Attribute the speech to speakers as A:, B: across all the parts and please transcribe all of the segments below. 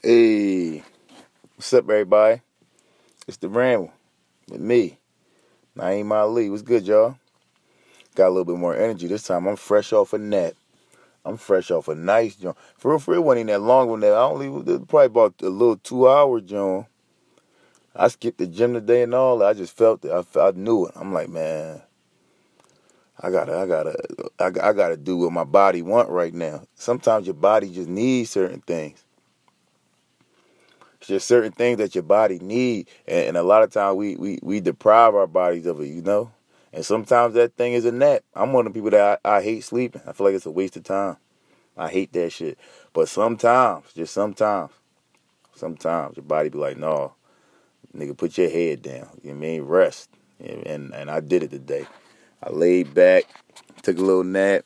A: Hey, what's up, everybody? It's the Ramble with me, Naeem Ali. What's good, y'all? Got a little bit more energy this time. I'm fresh off a nap. I'm fresh off a nice joint. For real, for real, wasn't that long one. That I only probably about a little two hour joint. I skipped the gym today and all. I just felt it. I, I knew it. I'm like, man, I gotta, I gotta, I, I gotta do what my body want right now. Sometimes your body just needs certain things. It's just certain things that your body need, and, and a lot of times we, we we deprive our bodies of it, you know. And sometimes that thing is a nap. I'm one of the people that I, I hate sleeping. I feel like it's a waste of time. I hate that shit. But sometimes, just sometimes, sometimes your body be like, no, nigga, put your head down. You mean? Rest. And and I did it today. I laid back, took a little nap.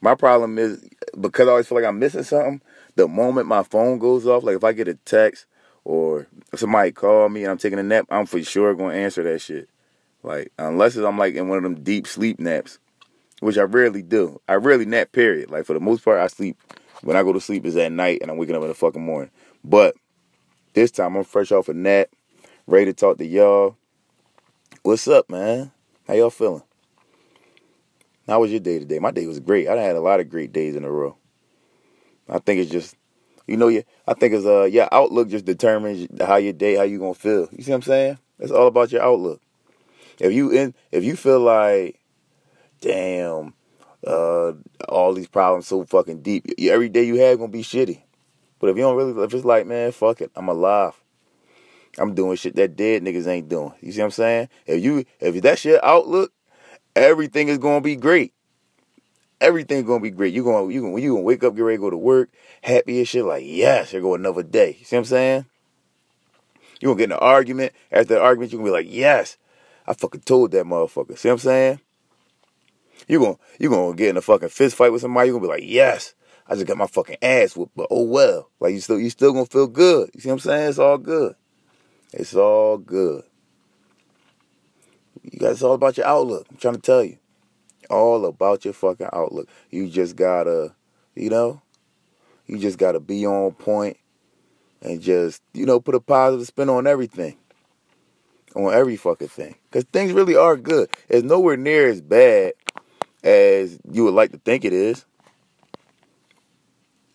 A: My problem is because I always feel like I'm missing something. The moment my phone goes off, like if I get a text or somebody call me and I'm taking a nap, I'm for sure gonna answer that shit. Like unless I'm like in one of them deep sleep naps, which I rarely do. I rarely nap. Period. Like for the most part, I sleep. When I go to sleep is at night, and I'm waking up in the fucking morning. But this time I'm fresh off a nap, ready to talk to y'all. What's up, man? How y'all feeling? How was your day today? My day was great. I had a lot of great days in a row. I think it's just, you know, yeah. I think it's uh, your outlook just determines how your day, how you gonna feel. You see what I'm saying? It's all about your outlook. If you in, if you feel like, damn, uh, all these problems so fucking deep, every day you have gonna be shitty. But if you don't really, if it's like, man, fuck it, I'm alive. I'm doing shit that dead niggas ain't doing. You see what I'm saying? If you, if that shit outlook, everything is gonna be great. Everything's gonna be great. You gonna, you gonna, you gonna wake up, get ready go to work, happy as shit, like yes, here go another day. You see what I'm saying? You're gonna get in an argument. After the argument, you're gonna be like, yes, I fucking told that motherfucker. See what I'm saying? You're gonna you gonna get in a fucking fist fight with somebody. you're gonna be like, yes, I just got my fucking ass whooped, but oh well. Like you still you still gonna feel good. You see what I'm saying? It's all good. It's all good. You guys, it's all about your outlook. I'm trying to tell you, all about your fucking outlook. You just gotta, you know, you just gotta be on point and just you know put a positive spin on everything on every fucking thing. Because things really are good. It's nowhere near as bad as you would like to think it is.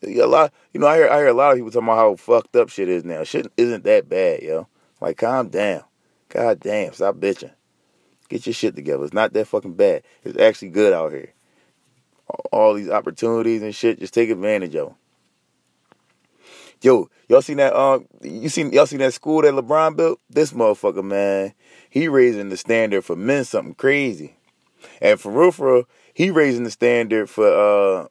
A: A lot, you know, I hear I hear a lot of people talking about how fucked up shit is now. Shit isn't that bad, yo. Like, calm down. God damn, stop bitching. Get your shit together. It's not that fucking bad. It's actually good out here. All these opportunities and shit, just take advantage of them. Yo, y'all seen that? Um, you seen y'all seen that school that LeBron built? This motherfucker, man, he raising the standard for men something crazy, and for real, for real, he raising the standard for uh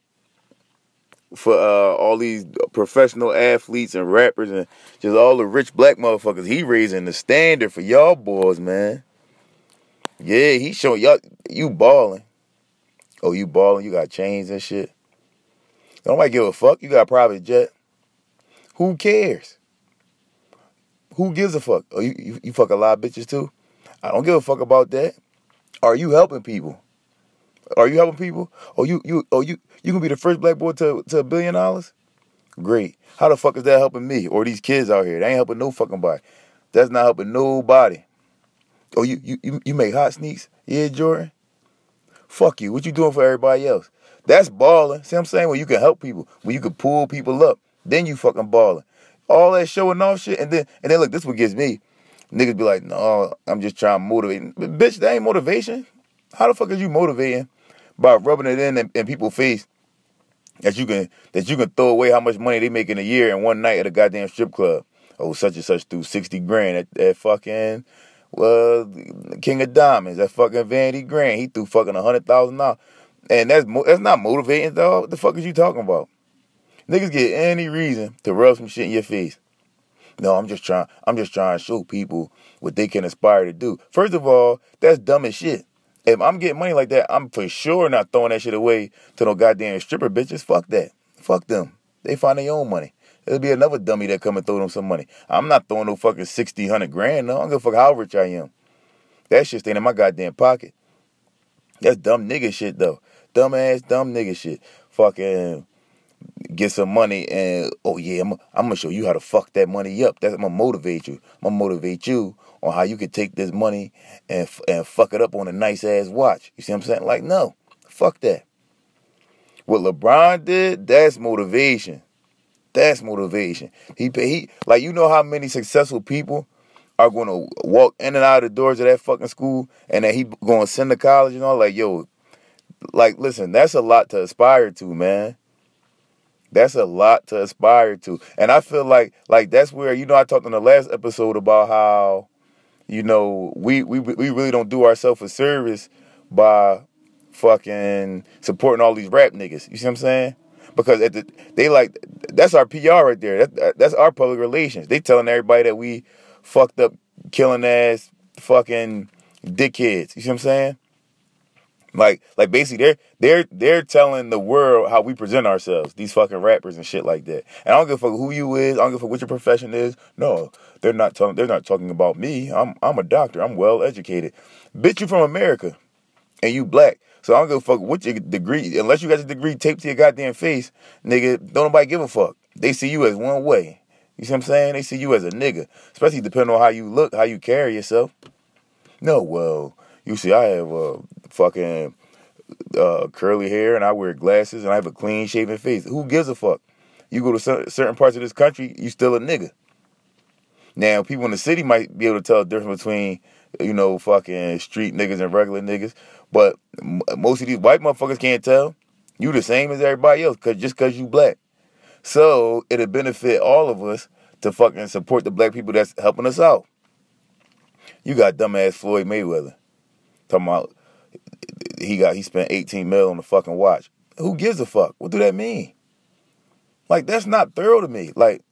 A: for uh all these professional athletes and rappers and just all the rich black motherfuckers. He raising the standard for y'all boys, man. Yeah, he showing y'all you balling. Oh, you balling? You got chains and shit. Nobody give a fuck. You got a private jet. Who cares? Who gives a fuck? Oh, you, you, you fuck a lot of bitches too? I don't give a fuck about that. Are you helping people? Are you helping people? Oh, you you oh you you can be the first black boy to to a billion dollars? Great. How the fuck is that helping me or these kids out here? They ain't helping no fucking body. That's not helping nobody. Oh, you you you make hot sneaks? Yeah, Jordan. Fuck you. What you doing for everybody else? That's balling. See what I'm saying? When you can help people, when you can pull people up. Then you fucking balling. All that showing off shit, and then and then look, this what gets me. Niggas be like, no, I'm just trying to motivate. But bitch, that ain't motivation. How the fuck is you motivating by rubbing it in in, in people's face that you can that you can throw away how much money they make in a year in one night at a goddamn strip club? Oh, such and such threw sixty grand at, at fucking well King of Diamonds. That fucking Vanity Grand. He threw fucking a hundred thousand dollars, and that's that's not motivating, dog. What the fuck is you talking about? Niggas get any reason to rub some shit in your face. No, I'm just trying. I'm just trying to show people what they can aspire to do. First of all, that's dumb as shit. If I'm getting money like that, I'm for sure not throwing that shit away to no goddamn stripper bitches. Fuck that. Fuck them. They find their own money. There'll be another dummy that come and throw them some money. I'm not throwing no fucking 60, 100 grand. No, I don't give a fuck how rich I am. That shit staying in my goddamn pocket. That's dumb nigga shit though. Dumb ass, dumb nigga shit. Fucking get some money and oh yeah, I'm, I'm gonna show you how to fuck that money up. That's gonna motivate you. I'm gonna motivate you on how you could take this money and and fuck it up on a nice ass watch. You see what I'm saying? Like no, fuck that. What LeBron did, that's motivation. That's motivation. He he like you know how many successful people are going to walk in and out of the doors of that fucking school and then he going to send to college and all? Like yo like listen that's a lot to aspire to man. That's a lot to aspire to. And i feel like like that's where you know i talked in the last episode about how you know we we, we really don't do ourselves a service by fucking supporting all these rap niggas. You see what i'm saying because the, they like that's our PR right there. That, that's our public relations. They telling everybody that we fucked up, killing ass, fucking dickheads. You see what I'm saying? Like, like basically, they're they're they're telling the world how we present ourselves. These fucking rappers and shit like that. And I don't give a fuck who you is. I don't give a fuck what your profession is. No, they're not talking. They're not talking about me. I'm I'm a doctor. I'm well educated. Bitch, you from America, and you black. So I don't give a fuck what your degree, unless you got your degree taped to your goddamn face, nigga. Don't nobody give a fuck. They see you as one way. You see what I'm saying? They see you as a nigga, especially depending on how you look, how you carry yourself. No, well, you see, I have a fucking uh, curly hair and I wear glasses and I have a clean shaven face. Who gives a fuck? You go to certain parts of this country, you still a nigga. Now, people in the city might be able to tell the difference between, you know, fucking street niggas and regular niggas. But most of these white motherfuckers can't tell. You the same as everybody else, cause just cause you black. So it'll benefit all of us to fucking support the black people that's helping us out. You got dumbass Floyd Mayweather talking about he got he spent 18 mil on the fucking watch. Who gives a fuck? What do that mean? Like that's not thorough to me. Like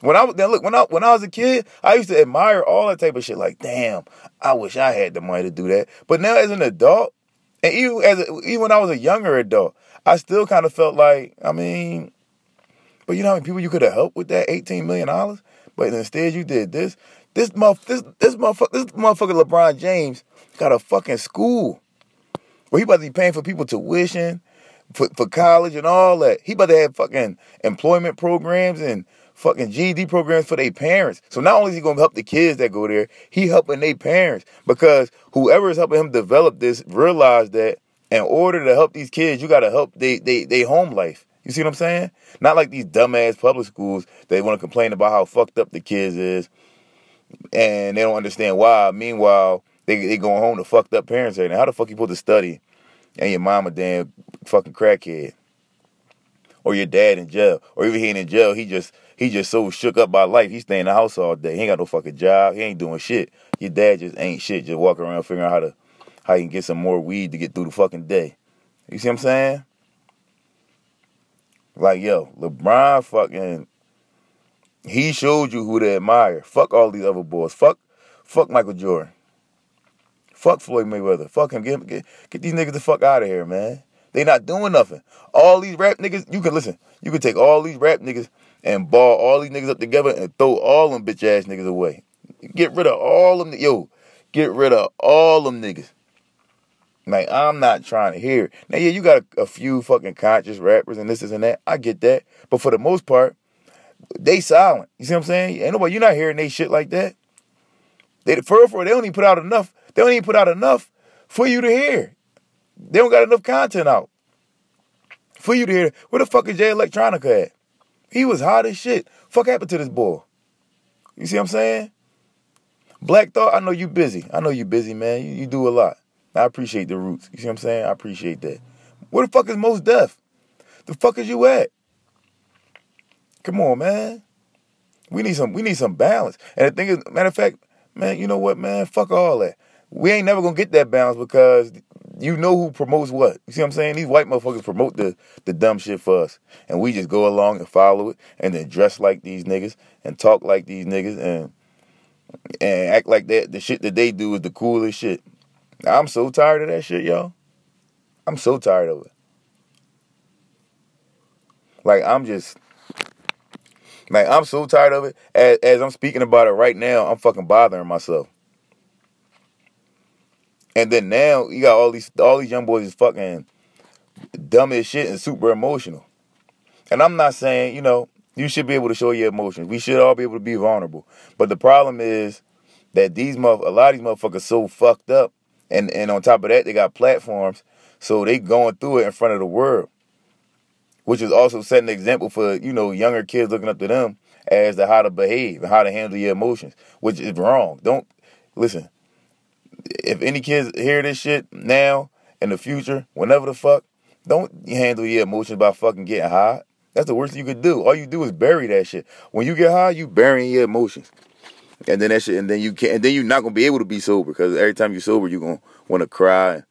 A: when I then look when I when I was a kid, I used to admire all that type of shit. Like damn, I wish I had the money to do that. But now as an adult, and even as even when I was a younger adult, I still kind of felt like I mean but you know how many people you could have helped with that eighteen million dollars? But instead you did this. This motherfucker, this this motherfucker, this motherfucker LeBron James got a fucking school where he about to be paying for people tuition, for, for college and all that. He about to have fucking employment programs and fucking GED programs for their parents. So not only is he gonna help the kids that go there, he helping their parents because whoever is helping him develop this realize that in order to help these kids, you gotta help they they they home life. You see what I'm saying? Not like these dumbass public schools. They want to complain about how fucked up the kids is, and they don't understand why. Meanwhile, they they going home to fucked up parents right now. How the fuck you supposed to study, and your mama damn fucking crackhead, or your dad in jail, or even he ain't in jail. He just he just so shook up by life. He stay in the house all day. He ain't got no fucking job. He ain't doing shit. Your dad just ain't shit. Just walking around figuring out how to how you can get some more weed to get through the fucking day. You see what I'm saying? Like, yo, LeBron fucking he showed you who to admire. Fuck all these other boys. Fuck fuck Michael Jordan. Fuck Floyd Mayweather. Fuck him. Get, get, get these niggas the fuck out of here, man. They not doing nothing. All these rap niggas, you can listen. You can take all these rap niggas and ball all these niggas up together and throw all them bitch ass niggas away. Get rid of all them. Yo, get rid of all them niggas. Like I'm not trying to hear it. Now, yeah, you got a, a few fucking conscious rappers and this, this, and that. I get that, but for the most part, they silent. You see what I'm saying? Ain't nobody. You're not hearing they shit like that. They for for they don't even put out enough. They don't even put out enough for you to hear. They don't got enough content out for you to hear. Where the fuck is Jay Electronica at? He was hot as shit. Fuck happened to this boy? You see what I'm saying? Black Thought, I know you busy. I know you busy, man. You, you do a lot. I appreciate the roots. You see what I'm saying? I appreciate that. Where the fuck is Mos Def? The fuck is you at? Come on, man. We need some we need some balance. And the thing is, matter of fact, man, you know what, man? Fuck all that. We ain't never gonna get that balance because you know who promotes what. You see what I'm saying? These white motherfuckers promote the, the dumb shit for us. And we just go along and follow it and then dress like these niggas and talk like these niggas and and act like that the shit that they do is the coolest shit. I'm so tired of that shit, y'all. I'm so tired of it. Like I'm just like I'm so tired of it. As, as I'm speaking about it right now, I'm fucking bothering myself. And then now you got all these all these young boys is fucking dumb as shit and super emotional. And I'm not saying, you know, you should be able to show your emotions. We should all be able to be vulnerable. But the problem is that these mother, a lot of these motherfuckers so fucked up, and and on top of that, they got platforms, so they going through it in front of the world, which is also setting an example for you know younger kids looking up to them as to how to behave and how to handle your emotions, which is wrong. Don't listen. If any kids hear this shit now in the future, whenever the fuck, don't handle your emotions by fucking getting high. That's the worst you could do. All you do is bury that shit. When you get high, you burying your emotions. And then that shit, and then you can't, and then you're not gonna be able to be sober because every time you're sober, you're gonna want to cry.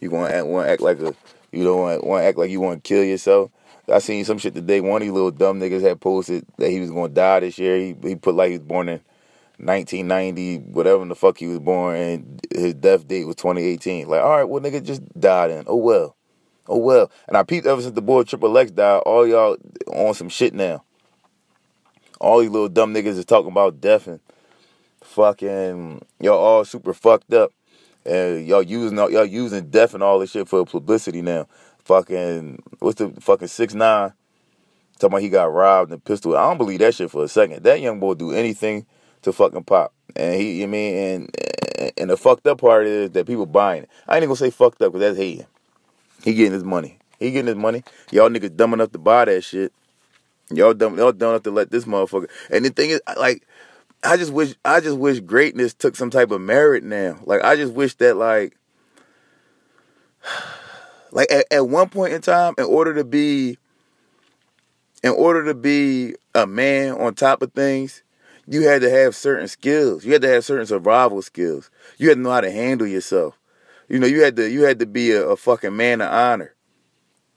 A: You gonna act, want to act like a, you don't want to act like you want to kill yourself. I seen some shit today. One of these little dumb niggas had posted that he was gonna die this year. He he put like he was born in 1990, whatever the fuck he was born, and his death date was 2018. Like, all right, well, nigga just died in. Oh well. Oh well. And I peeped ever since the boy Triple X died, all y'all on some shit now. All these little dumb niggas is talking about death and fucking y'all all super fucked up. And y'all using y'all using death and all this shit for publicity now. Fucking what's the fucking six nine? Talking about he got robbed and pistol. I don't believe that shit for a second. That young boy do anything to fucking pop. And he, I mean, and and the fucked up part is that people buying it. I ain't even gonna say fucked up because that's hating. He getting his money. He getting his money. Y'all niggas dumb enough to buy that shit. Y'all dumb. Y'all dumb enough to let this motherfucker. And the thing is, like, I just wish. I just wish greatness took some type of merit now. Like, I just wish that, like, like at, at one point in time, in order to be, in order to be a man on top of things, you had to have certain skills. You had to have certain survival skills. You had to know how to handle yourself. You know, you had to you had to be a, a fucking man of honor.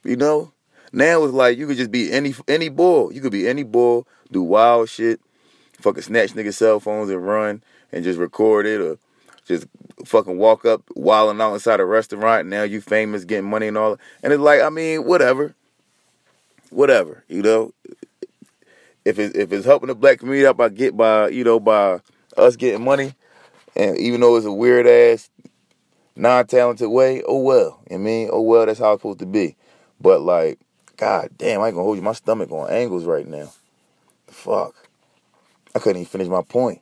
A: You know? Now it's like you could just be any any bull. You could be any bull, do wild shit, fucking snatch niggas' cell phones and run and just record it or just fucking walk up wilding out inside a restaurant now you famous getting money and all and it's like I mean, whatever. Whatever, you know. If it's if it's helping the black community out by get by, you know, by us getting money, and even though it's a weird ass non-talented way, oh well. I mean, oh well, that's how it's supposed to be. But like, god damn, I ain't gonna hold you. My stomach on angles right now. Fuck. I couldn't even finish my point.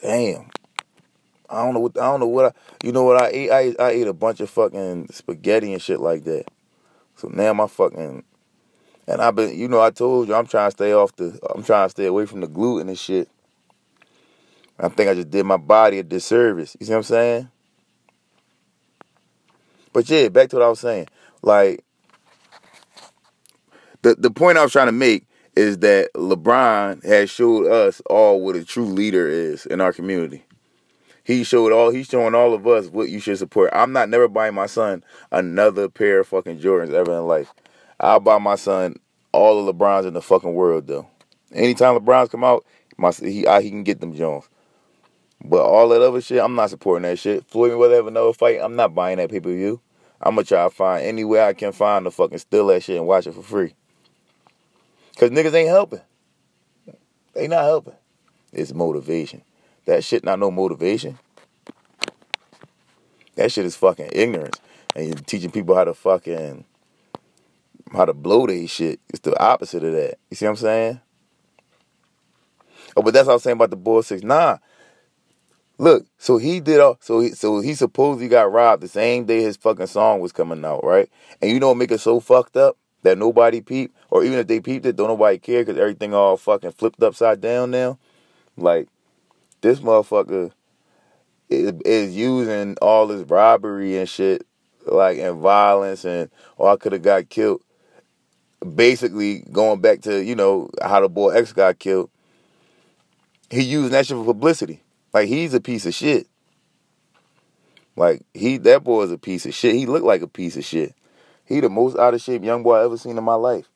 A: Damn. I don't know what I don't know what I you know what I ate I I ate a bunch of fucking spaghetti and shit like that. So now my fucking and I've been you know I told you I'm trying to stay off the I'm trying to stay away from the gluten and shit. I think I just did my body a disservice. You see what I'm saying? But yeah, back to what I was saying. Like the the point I was trying to make is that LeBron has showed us all what a true leader is in our community. He showed all he's showing all of us what you should support. I'm not never buying my son another pair of fucking Jordans ever in life. I'll buy my son all the LeBrons in the fucking world though. Anytime LeBrons come out, my he I, he can get them Jones. But all that other shit, I'm not supporting that shit. Floyd Mayweather have another fight, I'm not buying that pay per view. I'm gonna try to find any way I can find to fucking steal that shit and watch it for free. Cause niggas ain't helping. They not helping. It's motivation. That shit not no motivation. That shit is fucking ignorance. And you're teaching people how to fucking how to blow their shit. It's the opposite of that. You see what I'm saying? Oh, but that's what I was saying about the boy six. Nah, Look, so he did all so he so he supposedly got robbed the same day his fucking song was coming out, right? And you know what make it so fucked up that nobody peeped, or even if they peeped it, don't nobody care because everything all fucking flipped upside down now. Like this motherfucker is, is using all this robbery and shit, like and violence and oh I could have got killed. Basically going back to you know how the boy X got killed. He used that shit for publicity. Like he's a piece of shit. Like he that boy is a piece of shit. He looked like a piece of shit. He the most out of shape young boy I ever seen in my life.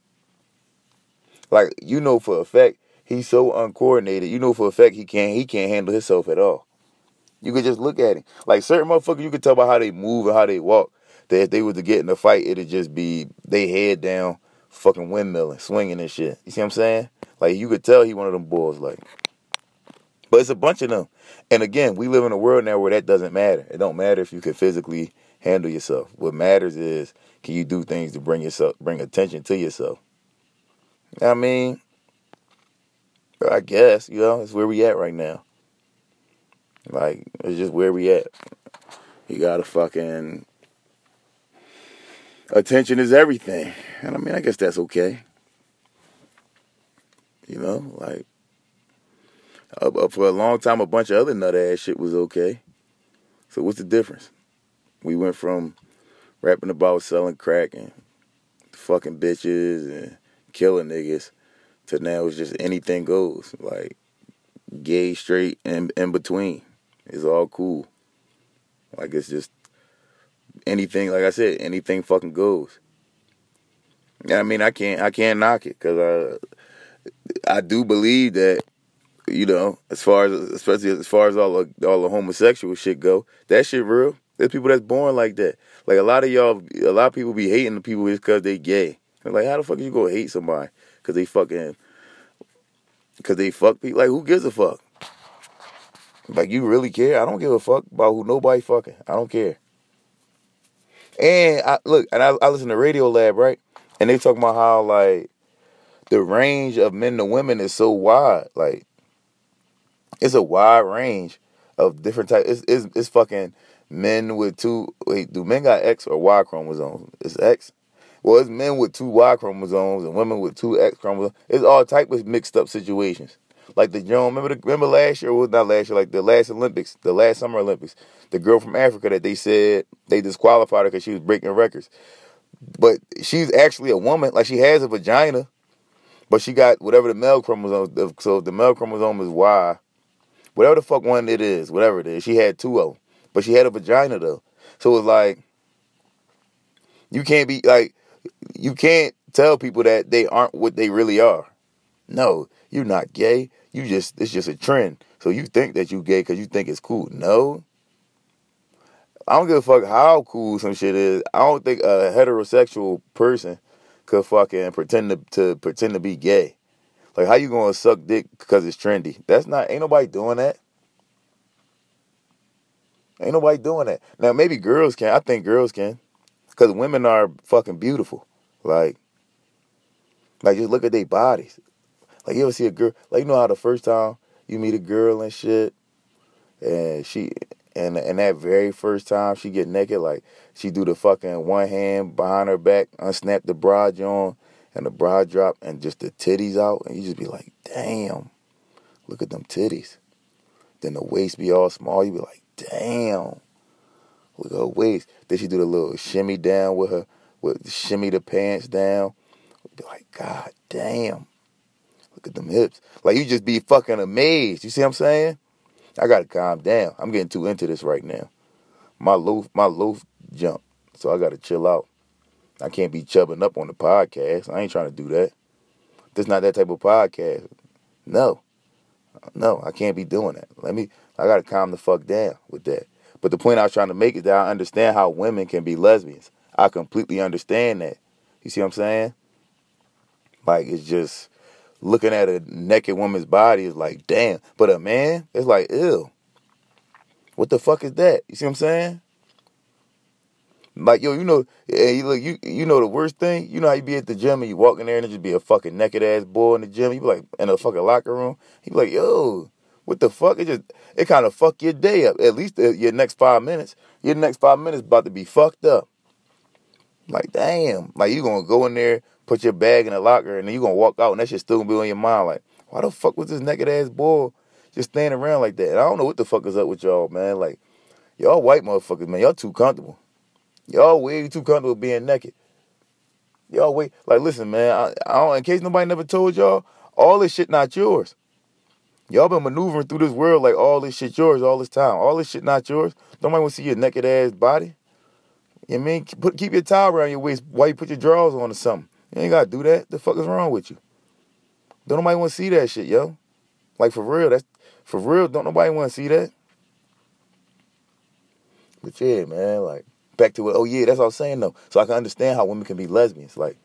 A: Like you know for a fact he's so uncoordinated. You know for a fact he can't he can't handle himself at all. You could just look at him. Like certain motherfuckers, you could tell by how they move and how they walk that if they were to get in a fight, it'd just be they head down, fucking windmilling, swinging and shit. You see what I'm saying? Like you could tell he one of them boys. Like but it's a bunch of them. And again, we live in a world now where that doesn't matter. It don't matter if you can physically handle yourself. What matters is can you do things to bring yourself bring attention to yourself. I mean, I guess, you know, it's where we at right now. Like, it's just where we at. You gotta fucking attention is everything. And I mean I guess that's okay. You know, like uh, for a long time, a bunch of other nut ass shit was okay. So what's the difference? We went from rapping about selling crack and fucking bitches and killing niggas to now it's just anything goes. Like gay, straight, and in between. It's all cool. Like it's just anything. Like I said, anything fucking goes. I mean, I can't, I can't knock it because I, I do believe that you know, as far as especially as far as all the all the homosexual shit go, that shit real. There's people that's born like that. Like a lot of y'all, a lot of people be hating the people just because they gay. like, how the fuck you gonna hate somebody because they fucking because they fuck people? Like, who gives a fuck? Like, you really care? I don't give a fuck about who nobody fucking. I don't care. And I look, and I, I listen to Radiolab, right? And they talk about how like the range of men to women is so wide. Like it's a wide range of different types. It's, it's, it's fucking men with two. Wait, do men got X or Y chromosomes? It's X. Well, it's men with two Y chromosomes and women with two X chromosomes. It's all type of mixed up situations. Like the Joan, remember the, remember last year? Well, not last year. Like the last Olympics, the last Summer Olympics. The girl from Africa that they said they disqualified her because she was breaking records. But she's actually a woman. Like she has a vagina, but she got whatever the male chromosome. So the male chromosome is Y, whatever the fuck one it is, whatever it is. She had two of them, but she had a vagina though. So it's like you can't be like you can't tell people that they aren't what they really are. No, you're not gay. You just it's just a trend. So you think that you gay because you think it's cool. No. I don't give a fuck how cool some shit is. I don't think a heterosexual person could fucking pretend to, to pretend to be gay. Like, how you gonna suck dick because it's trendy? That's not. Ain't nobody doing that. Ain't nobody doing that. Now maybe girls can. I think girls can, because women are fucking beautiful. Like, like just look at their bodies. Like you ever see a girl? Like you know how the first time you meet a girl and shit, and she and and that very first time she get naked, like she do the fucking one hand behind her back, unsnap the bra on, and the bra drop and just the titties out, and you just be like, damn, look at them titties. Then the waist be all small, you be like, damn, look at her waist. Then she do the little shimmy down with her, with shimmy the pants down. Be like, God damn, look at them hips. Like you just be fucking amazed. You see what I'm saying? I gotta calm down. I'm getting too into this right now. My loaf, my loaf jump, so I gotta chill out. I can't be chubbing up on the podcast. I ain't trying to do that. This not that type of podcast. No. No, I can't be doing that. Let me I gotta calm the fuck down with that. But the point I was trying to make is that I understand how women can be lesbians. I completely understand that. You see what I'm saying? Like it's just looking at a naked woman's body is like, damn. But a man, it's like, ew. What the fuck is that? You see what I'm saying? Like yo, you know, you look, you you know the worst thing. You know how you be at the gym and you walk in there and it just be a fucking naked ass boy in the gym. You be like in a fucking locker room. You be like, yo, what the fuck? It just it kind of fuck your day up. At least uh, your next five minutes. Your next five minutes about to be fucked up. Like damn, like you gonna go in there, put your bag in the locker, and then you're gonna walk out, and that shit still gonna be on your mind. Like, why the fuck was this naked ass boy just standing around like that? And I don't know what the fuck is up with y'all, man. Like, y'all white motherfuckers, man, y'all too comfortable. Y'all way too comfortable being naked. Y'all wait. Like, listen, man. I, I don't. In case nobody never told y'all, all this shit not yours. Y'all been maneuvering through this world like all this shit yours all this time. All this shit not yours. Nobody want to see your naked ass body. You mean? Put, keep your towel around your waist while you put your drawers on or something. You ain't gotta do that. The fuck is wrong with you? Don't nobody want to see that shit, yo. Like for real, that's for real. Don't nobody want to see that. But yeah, man, like back to it. Oh yeah, that's what I was saying though. So I can understand how women can be lesbians. Like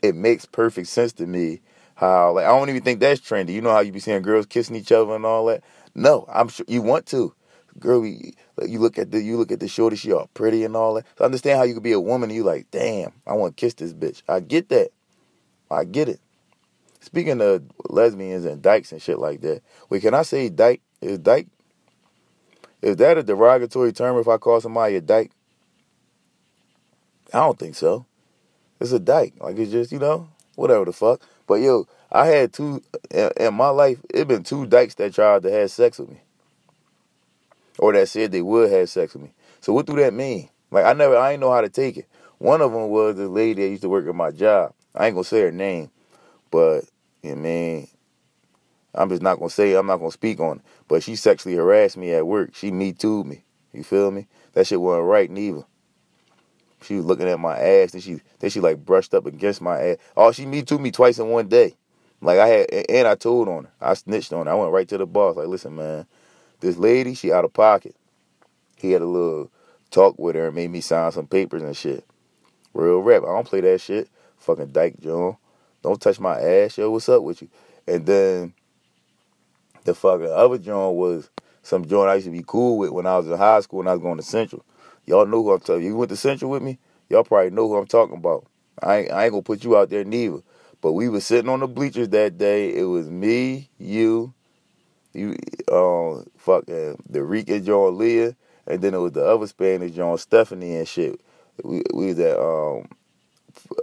A: it makes perfect sense to me how like I don't even think that's trendy. You know how you be seeing girls kissing each other and all that. No, I'm sure you want to. Girl, you look at the you look at the shorty, she all pretty and all that. So I understand how you could be a woman and you like, damn, I want to kiss this bitch. I get that. I get it. Speaking of lesbians and dykes and shit like that, wait, can I say dyke? Is dyke? Is that a derogatory term if I call somebody a dyke? I don't think so. It's a dyke. Like it's just, you know, whatever the fuck. But yo, I had two in my life, it been two dykes that tried to have sex with me. Or that said they would have sex with me. So what do that mean? Like I never I ain't know how to take it. One of them was this lady that used to work at my job. I ain't gonna say her name, but you know I mean, I'm just not gonna say I'm not gonna speak on it. But she sexually harassed me at work. She me too me. You feel me? That shit wasn't right neither. She was looking at my ass, and she then she like brushed up against my ass. Oh, she me too me twice in one day. Like I had, and I told on her. I snitched on her. I went right to the boss. Like, listen, man, this lady, she out of pocket. He had a little talk with her and made me sign some papers and shit. Real rap. I don't play that shit. Fucking dyke John. Don't touch my ass, yo. What's up with you? And then the fucking other John was some joint I used to be cool with when I was in high school and I was going to Central. Y'all know who I'm talking. You went to Central with me. Y'all probably know who I'm talking about. I ain't, I ain't gonna put you out there neither. But we was sitting on the bleachers that day. It was me, you, you, um, fucking the Rika John Leah, and then it was the other Spanish John Stephanie and shit. We we was at um,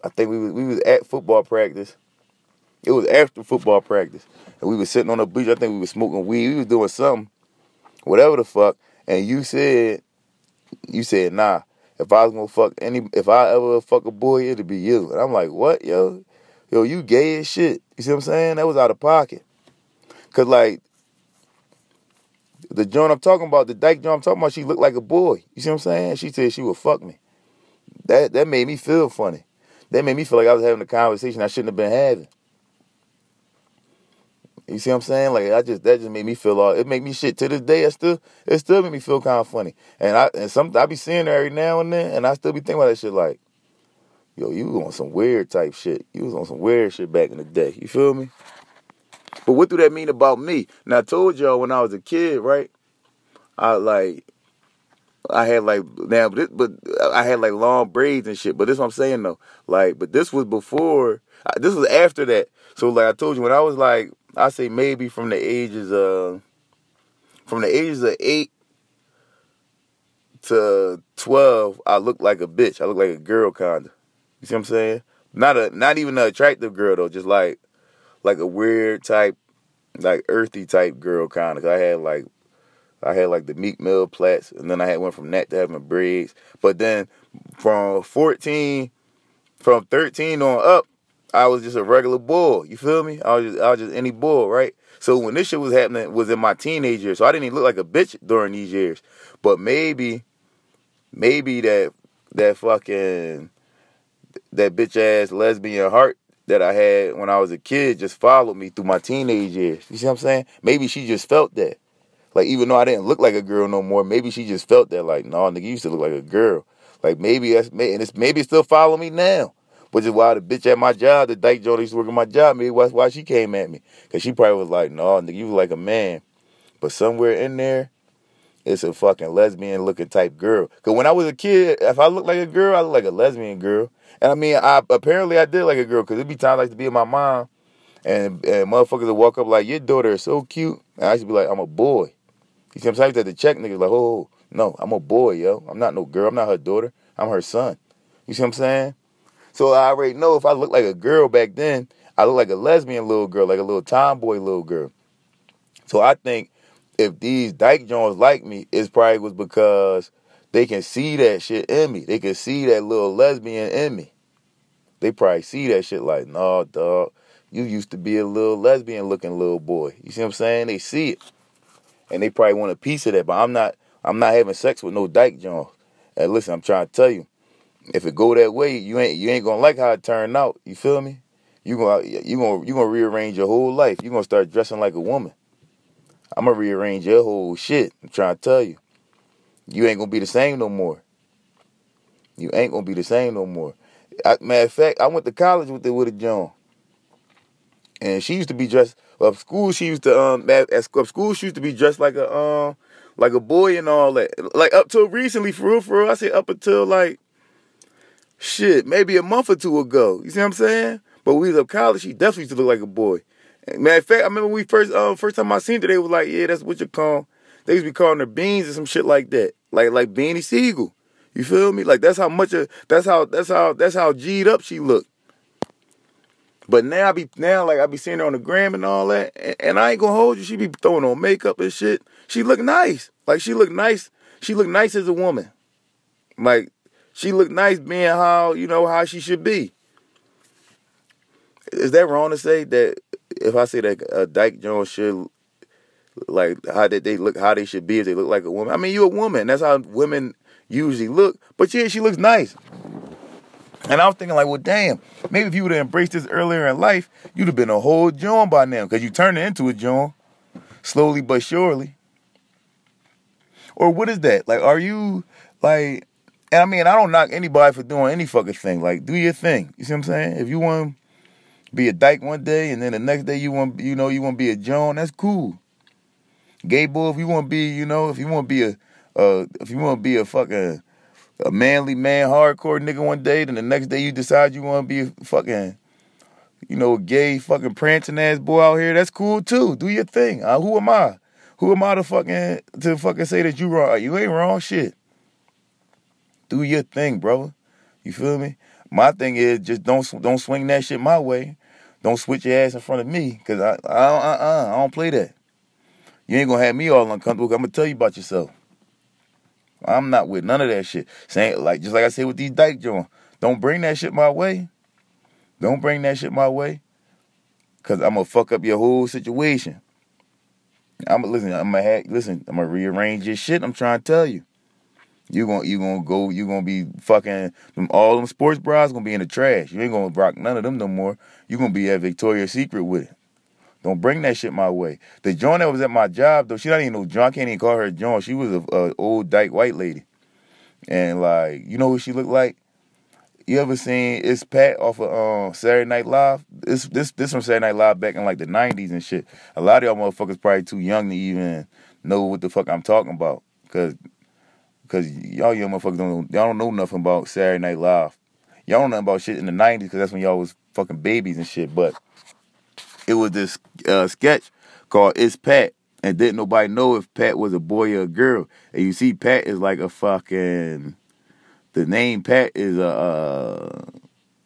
A: I think we was we was at football practice. It was after football practice, and we was sitting on the beach. I think we was smoking weed. We was doing something, whatever the fuck. And you said you said, nah, if I was gonna fuck any, if I ever fuck a boy, it'd be you. And I'm like, what, yo? Yo, you gay as shit. You see what I'm saying? That was out of pocket. Cause like, the joint I'm talking about, the dyke joint I'm talking about, she looked like a boy. You see what I'm saying? She said she would fuck me. That that made me feel funny. That made me feel like I was having a conversation I shouldn't have been having. You see what I'm saying? Like I just that just made me feel all it made me shit to this day. It still it still made me feel kind of funny. And I and some I be seeing her every now and then, and I still be thinking about that shit like, yo, you was on some weird type shit. You was on some weird shit back in the day. You feel me? But what do that mean about me? Now I told y'all when I was a kid, right? I like I had like now, but, this, but uh, I had like long braids and shit. But this what I'm saying though, like, but this was before. This was after that. So like I told you, when I was like I say maybe from the ages of from the ages of eight to twelve, I look like a bitch. I look like a girl kinda. You see what I'm saying? Not a not even an attractive girl though, just like like a weird type, like earthy type girl kinda. I had like I had like the Meek Mill plaits, and then I had went from that to having braids. But then from 14, from 13 on up, I was just a regular boy. You feel me? I was just, I was just any boy, right? So when this shit was happening, was in my teenage years. So I didn't even look like a bitch during these years. But maybe, maybe that that fucking that bitch ass lesbian heart that I had when I was a kid just followed me through my teenage years. You see what I'm saying? Maybe she just felt that. Like even though I didn't look like a girl no more, maybe she just felt that. Like, no, nigga, you used to look like a girl. Like maybe that's and it's maybe still follow me now. Which is why the bitch at my job, the dyke Jody used to work at my job, maybe that's why she came at me. Cause she probably was like, no, nigga, you like a man. But somewhere in there, it's a fucking lesbian looking type girl. Cause when I was a kid, if I looked like a girl, I looked like a lesbian girl. And I mean, I apparently I did like a girl, cause it'd be times used to be with my mom, and, and motherfuckers would walk up like, your daughter is so cute. And I used to be like, I'm a boy. You see, sometimes I used to check niggas like, oh, no, I'm a boy, yo. I'm not no girl. I'm not her daughter. I'm her son. You see what I'm saying? So I already know if I look like a girl back then, I look like a lesbian little girl, like a little tomboy little girl. So I think if these dyke Jones like me, it's probably was because they can see that shit in me. They can see that little lesbian in me. They probably see that shit like, nah, dog, you used to be a little lesbian looking little boy. You see what I'm saying? They see it. And they probably want a piece of that, but I'm not I'm not having sex with no dyke Jones. And listen, I'm trying to tell you, if it go that way, you ain't you ain't gonna like how it turned out. You feel me? You gonna you gonna you gonna rearrange your whole life. You gonna start dressing like a woman. I'm gonna rearrange your whole shit. I'm trying to tell you, you ain't gonna be the same no more. You ain't gonna be the same no more. I, matter of fact, I went to college with the with a John, and she used to be dressed. Up school, she used to um at, at school she used to be dressed like a um like a boy and all that. Like up till recently, for real, for real. I say up until like shit, maybe a month or two ago. You see what I'm saying? But we was up college, she definitely used to look like a boy. Matter of fact, I remember we first um first time I seen her, they was like, yeah, that's what you call. They used to be calling her beans or some shit like that, like like Beanie Sigel. You feel me? Like that's how much of that's how that's how that's how G'd up she looked. But now I be now like I be seeing her on the gram and all that, and, and I ain't gonna hold you. She be throwing on makeup and shit. She look nice. Like she look nice. She look nice as a woman. Like she look nice being how you know how she should be. Is that wrong to say that if I say that a dyke Jones should like how did they look how they should be if they look like a woman? I mean you're a woman. That's how women usually look. But yeah, she looks nice. And I was thinking like, well, damn, maybe if you would have embraced this earlier in life, you'd have been a whole John by now, because you turned into a John, slowly but surely. Or what is that? Like, are you like? And I mean, I don't knock anybody for doing any fucking thing. Like, do your thing. You see what I'm saying? If you want be a dyke one day, and then the next day you want, you know, you want to be a John, that's cool. Gay boy, if you want to be, you know, if you want to be a, uh, if you want to be a fucking a manly man, hardcore nigga one day, then the next day you decide you want to be a fucking, you know, gay fucking prancing ass boy out here. That's cool too. Do your thing. Uh, who am I? Who am I to fucking to fucking say that you wrong? You ain't wrong. Shit. Do your thing, brother. You feel me? My thing is just don't don't swing that shit my way. Don't switch your ass in front of me, cause I I I, I, I don't play that. You ain't gonna have me all uncomfortable. I'm gonna tell you about yourself. I'm not with none of that shit. Saying like just like I said with these dyke joints, don't bring that shit my way. Don't bring that shit my way. Cause I'm gonna fuck up your whole situation. I'm listen. I'm gonna have, listen. I'm gonna rearrange your shit. I'm trying to tell you. You gonna you gonna go. You gonna be fucking them, all them sports bras gonna be in the trash. You ain't gonna rock none of them no more. You gonna be at Victoria's Secret with it. Don't bring that shit my way. The joint that was at my job, though, she not even know John. Can't even call her John. She was a, a old dyke white lady, and like, you know what she looked like? You ever seen it's Pat off of um, Saturday Night Live? This this this from Saturday Night Live back in like the '90s and shit. A lot of y'all motherfuckers probably too young to even know what the fuck I'm talking about, cause cause y'all young motherfuckers don't y'all don't know nothing about Saturday Night Live. Y'all don't know about shit in the '90s, cause that's when y'all was fucking babies and shit. But it was this uh, sketch called "It's Pat," and didn't nobody know if Pat was a boy or a girl. And you see, Pat is like a fucking. The name Pat is a. Uh,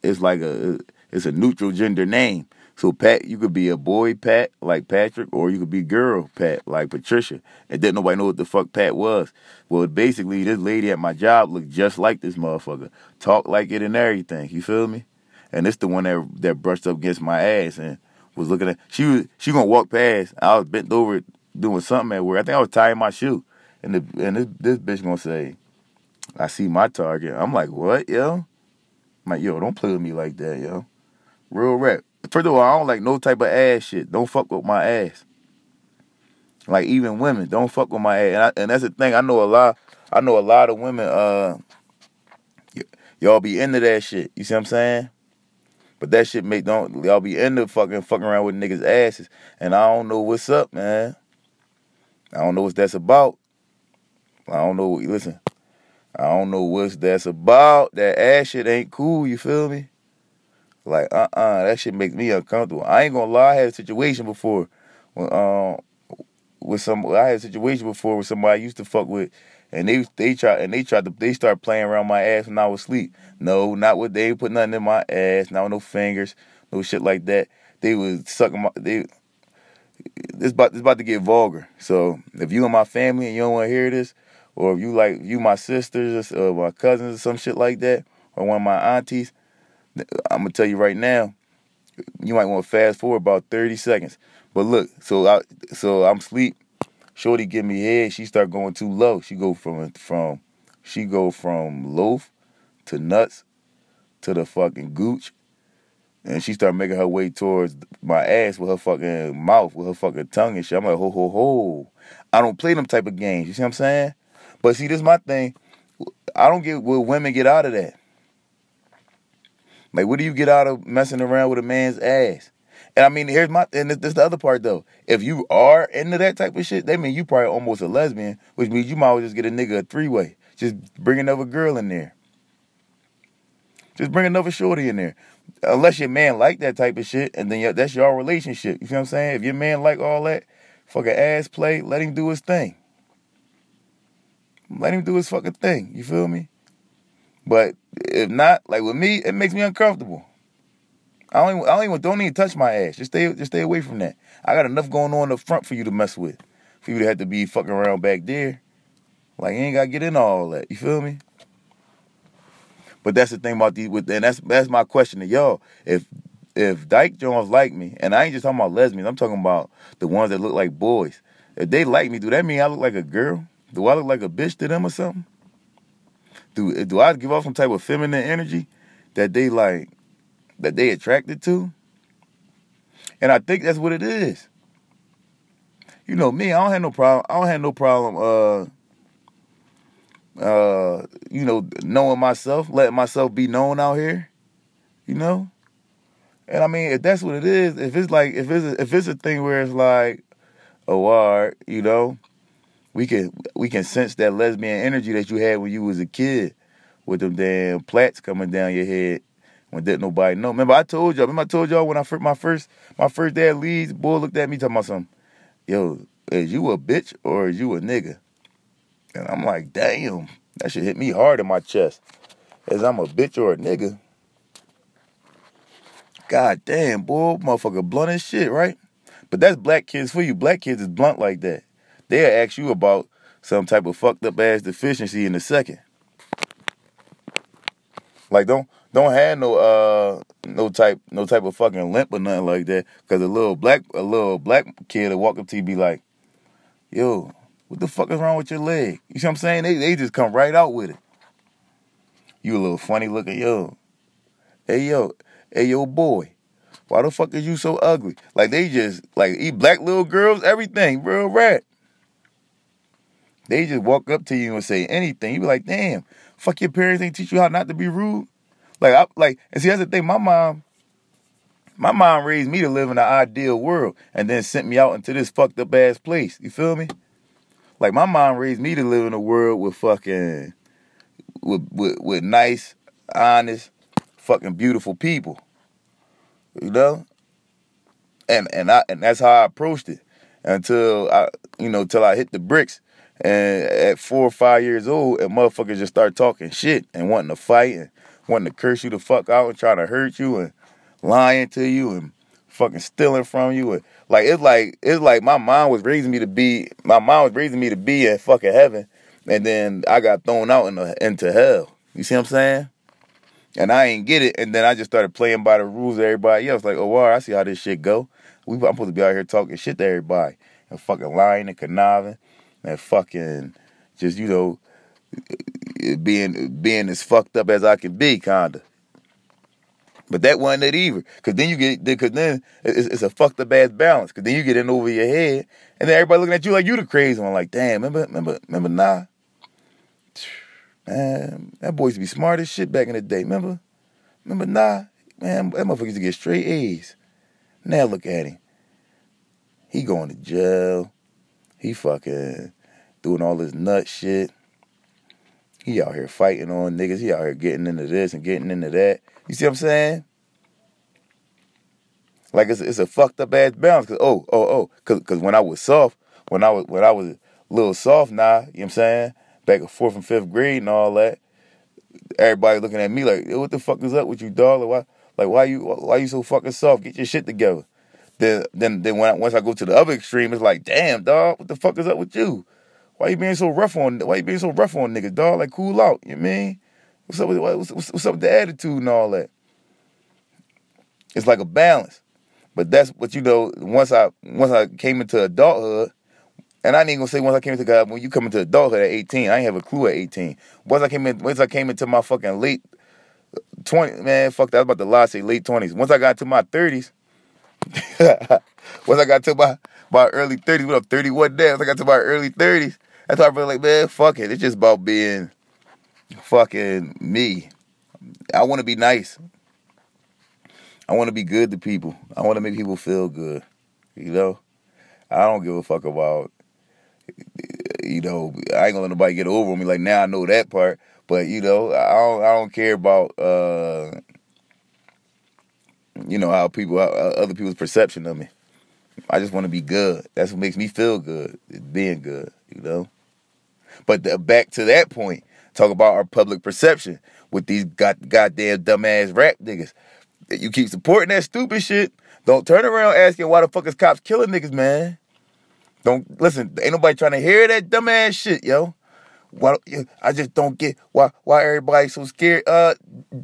A: it's like a. It's a neutral gender name. So Pat, you could be a boy Pat like Patrick, or you could be girl Pat like Patricia. And didn't nobody know what the fuck Pat was. Well, basically, this lady at my job looked just like this motherfucker, talk like it and everything. You feel me? And it's the one that that brushed up against my ass and was looking at she was she gonna walk past. I was bent over doing something at work. I think I was tying my shoe, and the and this, this bitch gonna say, "I see my target." I'm like, "What, yo?" I'm like, "Yo, don't play with me like that, yo." Real rap. First of all, I don't like no type of ass shit. Don't fuck with my ass. Like even women, don't fuck with my ass. And, I, and that's the thing. I know a lot. I know a lot of women. Uh, y- y'all be into that shit. You see what I'm saying? But that shit make don't y'all be into fucking fucking around with niggas' asses. And I don't know what's up, man. I don't know what that's about. I don't know. Listen, I don't know what that's about. That ass shit ain't cool. You feel me? Like uh uh-uh, uh that shit makes me uncomfortable. I ain't gonna lie. I had a situation before when um with some. I had a situation before with somebody I used to fuck with, and they they tried and they tried to they started playing around my ass when I was asleep. No, not what they put nothing in my ass. Not no fingers, no shit like that. They was sucking my they. This about this about to get vulgar. So if you and my family and you don't want to hear this, or if you like you my sisters or my cousins or some shit like that, or one of my aunties, I'm gonna tell you right now, you might want to fast forward about 30 seconds. But look, so I so I'm sleep. Shorty give me head. She start going too low. She go from from she go from loaf to nuts to the fucking gooch. And she start making her way towards my ass with her fucking mouth, with her fucking tongue and shit. I'm like, ho, ho, ho. I don't play them type of games. You see what I'm saying? But see, this is my thing. I don't get what women get out of that. Like, what do you get out of messing around with a man's ass? And I mean, here's my and this, this the other part though. If you are into that type of shit, that means you probably almost a lesbian, which means you might well just get a nigga a three way. Just bring another girl in there. Just bring another shorty in there. Unless your man like that type of shit, and then that's your relationship. You feel what I'm saying? If your man like all that fucking ass play, let him do his thing. Let him do his fucking thing. You feel me? But if not, like with me, it makes me uncomfortable. I don't even, I don't even don't even touch my ass. Just stay just stay away from that. I got enough going on up front for you to mess with. For you to have to be fucking around back there. Like you ain't gotta get into all that. You feel me? But that's the thing about these with and that's that's my question to y'all. If if Dyke Jones like me, and I ain't just talking about lesbians, I'm talking about the ones that look like boys. If they like me, do that mean I look like a girl? Do I look like a bitch to them or something? Do do I give off some type of feminine energy that they like that they attracted to? And I think that's what it is. You know me, I don't have no problem. I don't have no problem. Uh, uh, you know, knowing myself, letting myself be known out here. You know, and I mean, if that's what it is, if it's like, if it's a, if it's a thing where it's like, oh, you know, we can we can sense that lesbian energy that you had when you was a kid, with them damn plaits coming down your head when didn't nobody know. Remember I told y'all. Remember I told y'all when I first my first my first dad leads, boy looked at me talking about something. Yo, is you a bitch or is you a nigga? And I'm like, damn, that should hit me hard in my chest. As I'm a bitch or a nigga. God damn, boy, motherfucker blunt as shit, right? But that's black kids for you. Black kids is blunt like that. They'll ask you about some type of fucked up ass deficiency in a second. Like don't don't have no uh no type no type of fucking limp or nothing like that. Cause a little black a little black kid will walk up to you be like, yo, what the fuck is wrong with your leg? You see what I'm saying? They they just come right out with it. You a little funny looking, yo. Hey yo, hey yo boy. Why the fuck is you so ugly? Like they just like eat black little girls, everything, real rat. They just walk up to you and say anything. You be like, damn, fuck your parents ain't teach you how not to be rude. Like I like and see that's the thing, my mom my mom raised me to live in an ideal world and then sent me out into this fucked up ass place. You feel me? Like my mom raised me to live in a world with fucking with with, with nice, honest, fucking beautiful people. You know? And and I and that's how I approached it until I you know, till I hit the bricks and at four or five years old, and motherfuckers just start talking shit and wanting to fight and wanting to curse you the fuck out and trying to hurt you and lying to you and fucking stealing from you. And like it's like it's like my mom was raising me to be my mom was raising me to be in fucking heaven, and then I got thrown out in the, into hell. You see what I'm saying? And I ain't get it, and then I just started playing by the rules of everybody else. Like, oh, wow, I see how this shit go. We, I'm supposed to be out here talking shit to everybody and fucking lying and conniving and fucking just you know being being as fucked up as I can be, kinda. But that wasn't it either, cause then you get, cause then it's, it's, a fucked up ass balance, cause then you get in over your head, and then everybody looking at you like you the crazy one, like damn, remember, remember, remember, nah, man, that boy used to be smart as shit back in the day, remember, remember, nah, man, that motherfucker used to get straight A's. Now look at him, he going to jail, he fucking doing all this nut shit. He out here fighting on niggas. He out here getting into this and getting into that. You see what I'm saying? Like it's it's a fucked up ass balance. Cause oh oh oh, cause cause when I was soft, when I was when I was a little soft now, you know what I'm saying? Back in fourth and fifth grade and all that, everybody looking at me like, what the fuck is up with you, dog? Like why like why you why you so fucking soft? Get your shit together. Then then then when I, once I go to the other extreme, it's like, damn, dog, what the fuck is up with you? Why you being so rough on? Why you being so rough on niggas, dog? Like cool out, you know mean? What's up with what's, what's, up with the attitude and all that? It's like a balance, but that's what you know. Once I once I came into adulthood, and I ain't gonna say once I came into God. When you come into adulthood at eighteen, I ain't have a clue at eighteen. Once I came in, once I came into my fucking late twenty, man, fuck that. I was about to lie, say late twenties. Once I got to my thirties, once I got to my my early thirties, what up, thirty one days? I got to my early thirties, that's why I feel like, man, fuck it. It's just about being fucking me. I want to be nice. I want to be good to people. I want to make people feel good. You know, I don't give a fuck about. You know, I ain't gonna let nobody get over me. Like now, I know that part. But you know, I don't. I don't care about. uh You know how people, how other people's perception of me. I just want to be good. That's what makes me feel good. being good. You know. But the, back to that point, talk about our public perception with these god, goddamn dumbass rap niggas. You keep supporting that stupid shit. Don't turn around asking why the fuck is cops killing niggas, man. Don't listen. Ain't nobody trying to hear that dumbass shit, yo. Why? I just don't get why why everybody so scared, uh,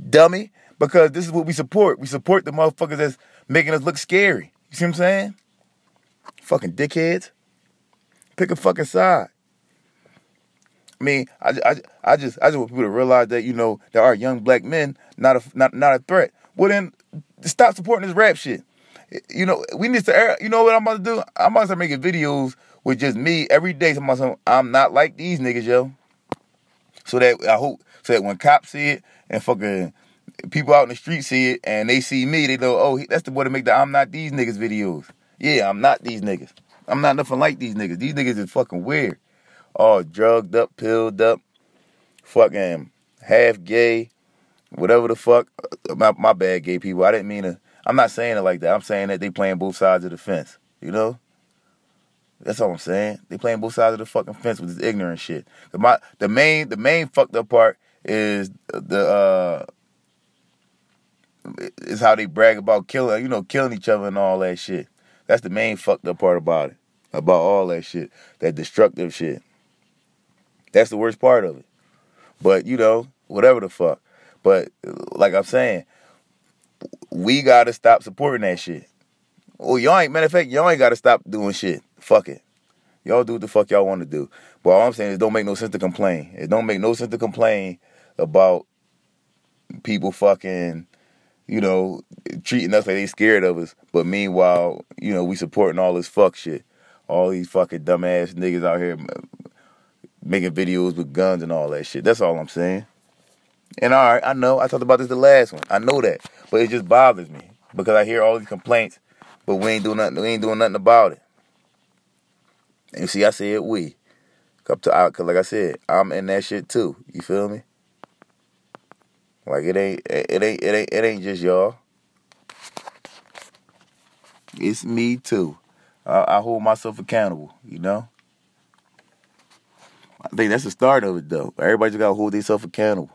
A: dummy. Because this is what we support. We support the motherfuckers that's making us look scary. You see what I'm saying? Fucking dickheads. Pick a fucking side. I mean, I, I, I just I just want people to realize that you know there are young black men not a not not a threat. Well then, stop supporting this rap shit. You know we need to. You know what I'm about to do? I'm about to start making videos with just me every day. So I'm not like these niggas, yo. So that I hope so that when cops see it and fucking people out in the street see it and they see me, they go, oh, that's the boy to make the I'm not these niggas videos. Yeah, I'm not these niggas. I'm not nothing like these niggas. These niggas is fucking weird all drugged up, pilled up, fucking half gay, whatever the fuck. My, my bad, gay people. I didn't mean to. I'm not saying it like that. I'm saying that they playing both sides of the fence. You know. That's all I'm saying. They playing both sides of the fucking fence with this ignorant shit. The my the main the main fucked up part is the uh is how they brag about killing you know killing each other and all that shit. That's the main fucked up part about it. About all that shit. That destructive shit. That's the worst part of it. But you know, whatever the fuck. But like I'm saying, we gotta stop supporting that shit. Well, y'all ain't matter of fact, y'all ain't gotta stop doing shit. Fuck it. Y'all do what the fuck y'all want to do. But all I'm saying is don't make no sense to complain. It don't make no sense to complain about people fucking, you know, treating us like they scared of us. But meanwhile, you know, we supporting all this fuck shit. All these fucking dumbass niggas out here making videos with guns and all that shit. That's all I'm saying. And all right, I know I talked about this the last one. I know that, but it just bothers me because I hear all these complaints, but we ain't doing nothing. We ain't doing nothing about it. And you see, I said we. Up to out, cause like I said, I'm in that shit too. You feel me? Like it ain't, it ain't, it ain't, it ain't just y'all. It's me too. I, I hold myself accountable. You know. I think that's the start of it, though. Everybody just got to hold themselves accountable.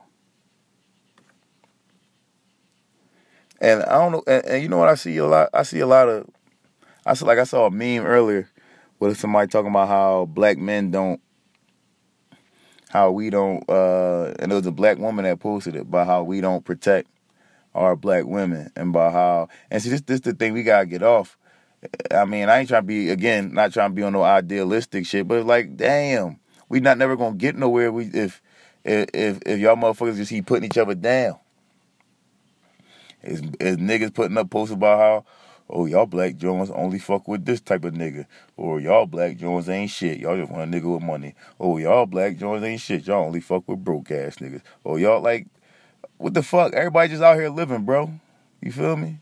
A: And I don't know, and, and, you know what I see a lot. I see a lot of, I see like I saw a meme earlier with somebody talking about how black men don't, how we don't, uh, and it was a black woman that posted it about how we don't protect our black women and about how, and see this this the thing we gotta get off. I mean, I ain't trying to be again, not trying to be on no idealistic shit, but like, damn, we not never gonna get nowhere. We if if if y'all motherfuckers just keep putting each other down. Is is niggas putting up posts about how oh y'all black Jones only fuck with this type of nigga, or y'all black Jones ain't shit. Y'all just want a nigga with money. Oh y'all black Jones ain't shit. Y'all only fuck with broke ass niggas. Oh y'all like what the fuck? Everybody just out here living, bro. You feel me?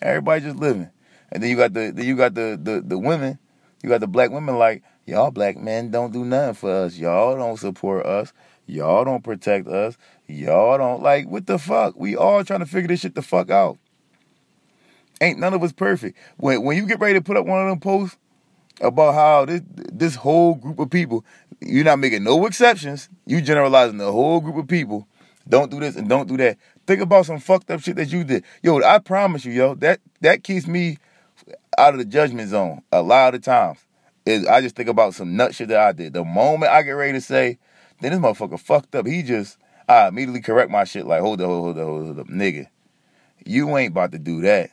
A: Everybody just living. And then you got the then you got the the, the women, you got the black women like Y'all black men don't do nothing for us. Y'all don't support us. Y'all don't protect us. Y'all don't like what the fuck? We all trying to figure this shit the fuck out. Ain't none of us perfect. When when you get ready to put up one of them posts about how this this whole group of people, you're not making no exceptions. You generalizing the whole group of people. Don't do this and don't do that. Think about some fucked up shit that you did. Yo, I promise you, yo, that that keeps me out of the judgment zone a lot of times is I just think about some nut shit that I did. The moment I get ready to say, then this motherfucker fucked up. He just I immediately correct my shit like, hold up, hold up, hold up, nigga. You ain't about to do that.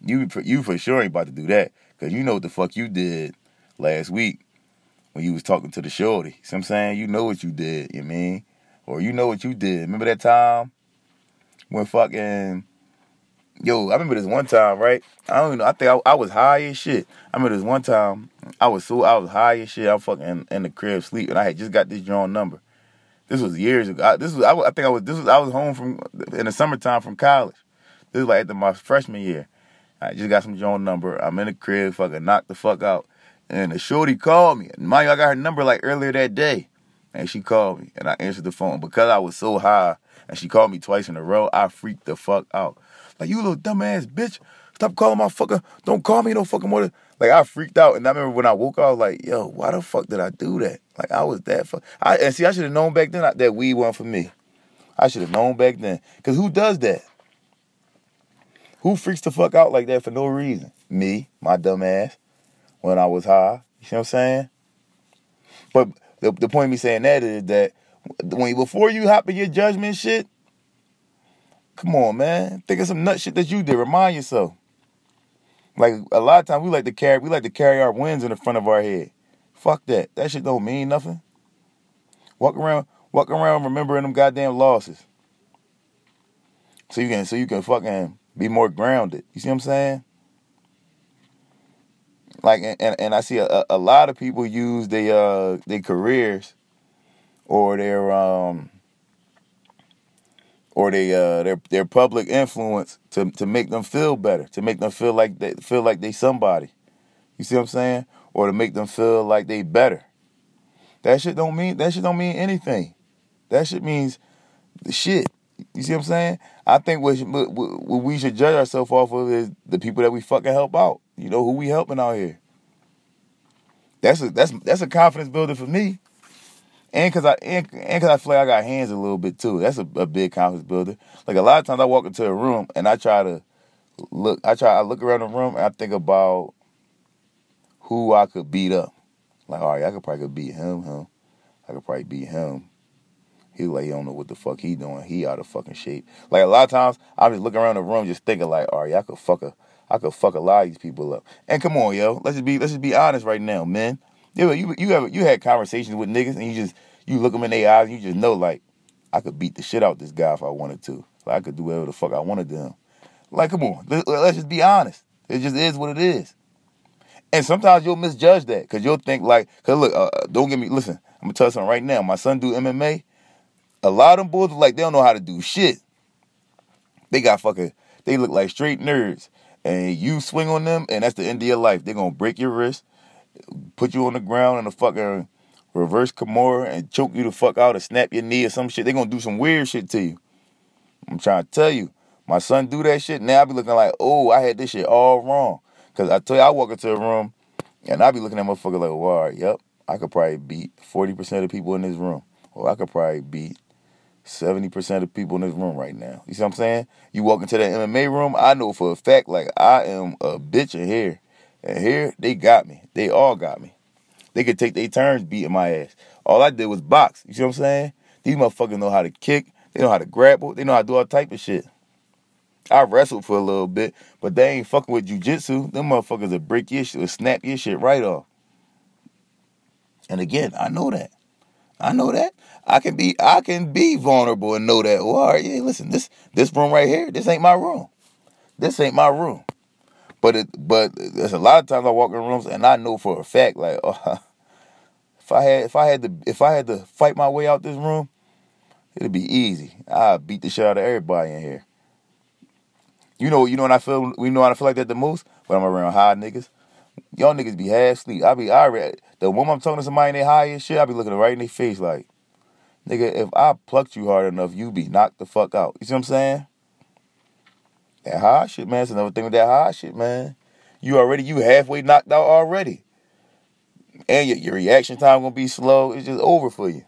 A: You you for sure ain't about to do that. Cause you know what the fuck you did last week when you was talking to the shorty. See what I'm saying? You know what you did, you mean? Or you know what you did. Remember that time when fucking Yo, I remember this one time, right? I don't even know. I think I, I, was high as shit. I remember this one time. I was so I was high as shit. I'm fucking in, in the crib sleeping. I had just got this drawn number. This was years ago. I, this was I, I, think I was this was I was home from in the summertime from college. This was like after my freshman year. I just got some Joan number. I'm in the crib, fucking knocked the fuck out. And the shorty called me. Mind you, I got her number like earlier that day. And she called me and I answered the phone. Because I was so high and she called me twice in a row, I freaked the fuck out. Like, you little dumbass bitch. Stop calling my fucker. Don't call me no fucking more. Like, I freaked out. And I remember when I woke up, I was like, yo, why the fuck did I do that? Like, I was that fuck. I, and see, I should have known back then that weed wasn't for me. I should have known back then. Because who does that? Who freaks the fuck out like that for no reason? Me, my dumb ass, when I was high. You see what I'm saying? But the, the point of me saying that is that when before you hop in your judgment shit, come on, man. Think of some nut shit that you did. Remind yourself. Like a lot of times we like to carry we like to carry our wins in the front of our head. Fuck that. That shit don't mean nothing. Walk around walk around remembering them goddamn losses. So you can so you can fucking be more grounded. You see what I'm saying? Like and, and I see a, a lot of people use their uh their careers or their um or they uh their their public influence to to make them feel better, to make them feel like they feel like they somebody. You see what I'm saying? Or to make them feel like they better. That shit don't mean that shit don't mean anything. That shit means the shit. You see what I'm saying? I think what, we should judge ourselves off of is the people that we fucking help out. You know who we helping out here. That's a that's that's a confidence builder for me, and cause I and, and cause I feel like I got hands a little bit too. That's a, a big confidence builder. Like a lot of times I walk into a room and I try to look. I try I look around the room and I think about who I could beat up. Like all right, I could probably could beat him. Him. I could probably beat him. He like he don't know what the fuck he doing. He out of fucking shape. Like a lot of times I'm just looking around the room just thinking like, all right, I could fuck a I could fuck a lot of these people up. And come on, yo, let's just be let's just be honest right now, man. You you you have you had conversations with niggas and you just you look them in their eyes and you just know like I could beat the shit out this guy if I wanted to. Like I could do whatever the fuck I wanted to him. Like come on, let, let's just be honest. It just is what it is. And sometimes you'll misjudge that because you'll think like, cause look, uh, uh, don't get me. Listen, I'm gonna tell you something right now. My son do MMA. A lot of them boys are like they don't know how to do shit. They got fucking. They look like straight nerds, and you swing on them, and that's the end of your life. They're gonna break your wrist, put you on the ground in a fucking reverse Kimura, and choke you the fuck out, or snap your knee or some shit. They're gonna do some weird shit to you. I'm trying to tell you, my son do that shit. Now I be looking like, oh, I had this shit all wrong. Cause I tell you, I walk into a room, and I be looking at motherfucker like, well, yep, I could probably beat 40% of people in this room, or I could probably beat 70% of people in this room right now. You see what I'm saying? You walk into that MMA room, I know for a fact, like, I am a bitch in here. And here, they got me. They all got me. They could take their turns beating my ass. All I did was box. You see what I'm saying? These motherfuckers know how to kick. They know how to grapple. They know how to do all type of shit. I wrestled for a little bit, but they ain't fucking with jujitsu. Them motherfuckers will break your shit, will snap your shit right off. And again, I know that. I know that. I can be I can be vulnerable and know that. Well, all right, yeah, listen, this this room right here, this ain't my room. This ain't my room. But it but there's a lot of times I walk in rooms and I know for a fact, like, oh, if I had if I had to if I had to fight my way out this room, it'd be easy. I beat the shit out of everybody in here. You know, you know when I feel we know when I feel like that the most when I'm around high niggas. Y'all niggas be half sleep. I be I read the moment I'm talking to somebody in their high and shit, I be looking right in their face like, nigga, if I plucked you hard enough, you'd be knocked the fuck out. You see what I'm saying? That high shit, man. It's another thing with that high shit, man. You already you halfway knocked out already. And your, your reaction time gonna be slow. It's just over for you.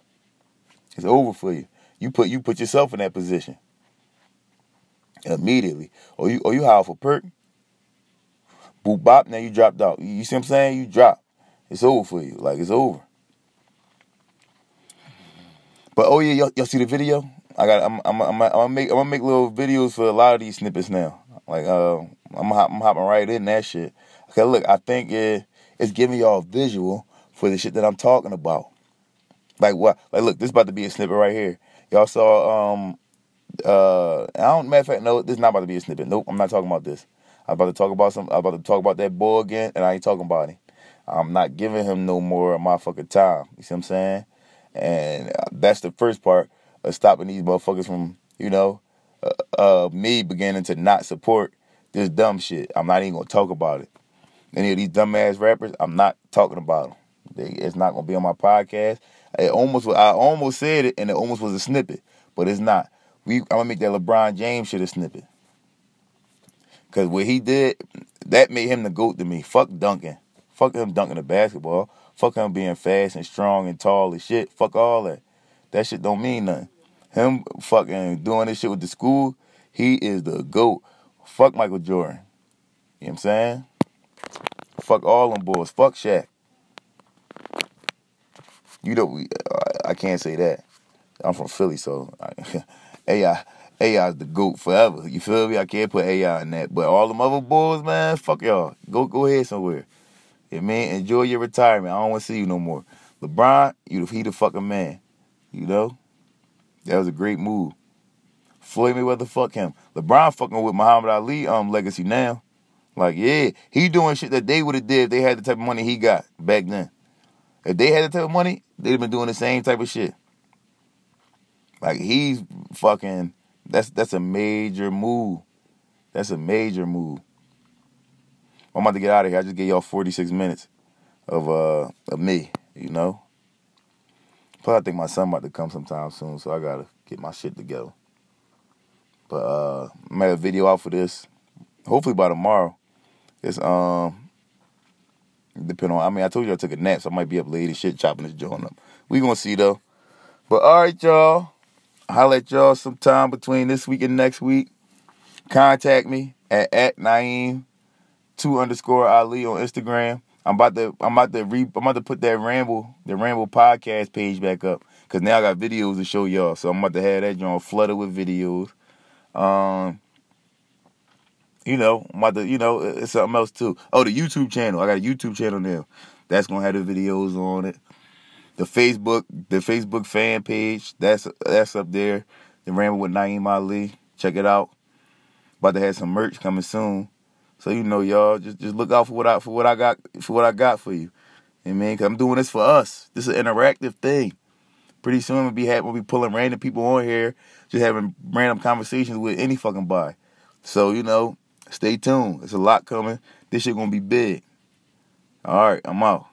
A: It's over for you. You put you put yourself in that position. Immediately. Or you or you high for perk. Boop bop, now you dropped out. You see what I'm saying? You drop. It's over for you. Like it's over. But oh yeah, y'all, y'all see the video? I got. I'm. I'm. I'm. I'm gonna make. I'm gonna make little videos for a lot of these snippets now. Like, uh, I'm. Hop, I'm hopping right in that shit. Okay, look. I think it, it's giving y'all a visual for the shit that I'm talking about. Like what? Like, look. This about to be a snippet right here. Y'all saw. Um. Uh. I don't. Matter of fact, no. This is not about to be a snippet. Nope. I'm not talking about this. I'm about to talk about some. I'm about to talk about that boy again, and I ain't talking about him. I'm not giving him no more of my fucking time. You see what I'm saying? And uh, that's the first part of stopping these motherfuckers from, you know, uh, uh, me beginning to not support this dumb shit. I'm not even gonna talk about it. Any of these dumbass rappers, I'm not talking about them. They, it's not gonna be on my podcast. It almost, I almost said it, and it almost was a snippet, but it's not. We, I'm gonna make that LeBron James shit a snippet. Cause what he did, that made him the goat to me. Fuck dunking. Fuck him dunking the basketball. Fuck him being fast and strong and tall and shit. Fuck all that. That shit don't mean nothing. Him fucking doing this shit with the school, he is the GOAT. Fuck Michael Jordan. You know what I'm saying? Fuck all them boys. Fuck Shaq. You know, I can't say that. I'm from Philly, so AI, AI is the goat forever. You feel me? I can't put AI in that. But all them other boys, man, fuck y'all. Go go ahead somewhere. Yeah, man, enjoy your retirement. I don't want to see you no more. LeBron, you he the fucking man. You know? That was a great move. Floyd Mayweather, fuck him. LeBron fucking with Muhammad Ali um legacy now. Like, yeah, he doing shit that they would have did if they had the type of money he got back then. If they had the type of money, they'd have been doing the same type of shit. Like he's fucking that's that's a major move. That's a major move. I'm about to get out of here. I just gave y'all 46 minutes of uh of me, you know. Plus, I think my son about to come sometime soon, so I gotta get my shit together. But uh, I made a video out for this. Hopefully by tomorrow. It's um, depending on. I mean, I told you I took a nap, so I might be up late and shit chopping this joint up. We gonna see though. But all right, y'all. I'll at y'all sometime between this week and next week. Contact me at at Naeem two underscore Ali on Instagram. I'm about to I'm about to re I'm about to put that Ramble the Ramble podcast page back up because now I got videos to show y'all. So I'm about to have that joint flooded with videos. Um, you know, I'm about to you know it's something else too. Oh, the YouTube channel. I got a YouTube channel now. That's gonna have the videos on it. The Facebook the Facebook fan page that's that's up there. The Ramble with Naeem Ali. Check it out. About to have some merch coming soon. So you know, y'all just just look out for what I for what I got for what I got for you. I mean, cause I'm doing this for us. This is an interactive thing. Pretty soon we'll be having we'll be pulling random people on here, just having random conversations with any fucking body. So you know, stay tuned. There's a lot coming. This shit gonna be big. All right, I'm out.